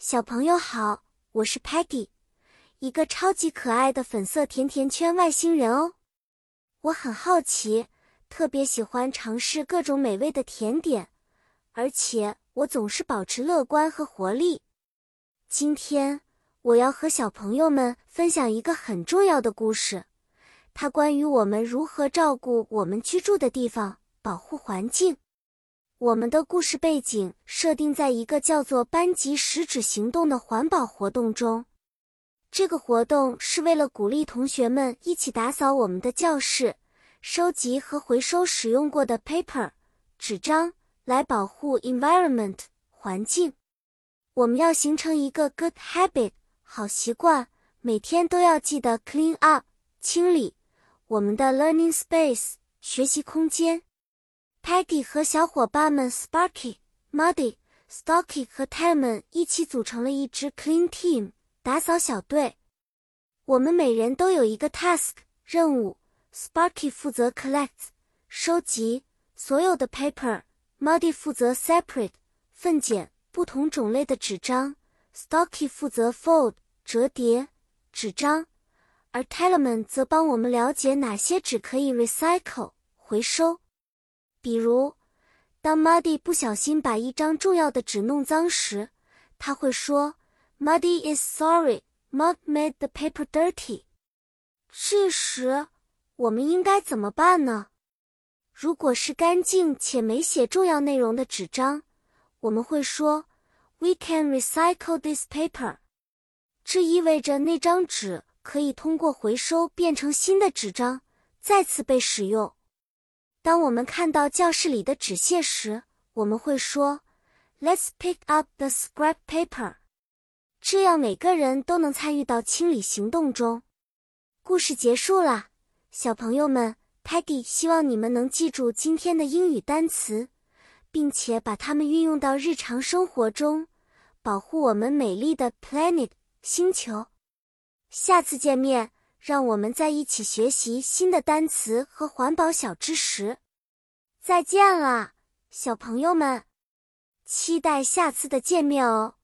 小朋友好，我是 Patty，一个超级可爱的粉色甜甜圈外星人哦。我很好奇，特别喜欢尝试各种美味的甜点，而且我总是保持乐观和活力。今天我要和小朋友们分享一个很重要的故事，它关于我们如何照顾我们居住的地方，保护环境。我们的故事背景设定在一个叫做“班级食指行动”的环保活动中。这个活动是为了鼓励同学们一起打扫我们的教室，收集和回收使用过的 paper 纸张，来保护 environment 环境。我们要形成一个 good habit 好习惯，每天都要记得 clean up 清理我们的 learning space 学习空间。Peggy 和小伙伴们 Sparky、Muddy、Stocky 和 Talman 一起组成了一支 Clean Team 打扫小队。我们每人都有一个 task 任务。Sparky 负责 collect 收集所有的 paper，Muddy 负责 separate 分拣不同种类的纸张，Stocky 负责 fold 折叠纸张，而 Talman 则帮我们了解哪些纸可以 recycle 回收。比如，当 Muddy 不小心把一张重要的纸弄脏时，他会说：“Muddy is sorry, Mud made the paper dirty。”这时，我们应该怎么办呢？如果是干净且没写重要内容的纸张，我们会说：“We can recycle this paper。”这意味着那张纸可以通过回收变成新的纸张，再次被使用。当我们看到教室里的纸屑时，我们会说：“Let's pick up the scrap paper。”这样每个人都能参与到清理行动中。故事结束了，小朋友们，Peggy 希望你们能记住今天的英语单词，并且把它们运用到日常生活中，保护我们美丽的 planet 星球。下次见面。让我们在一起学习新的单词和环保小知识。再见了，小朋友们，期待下次的见面哦。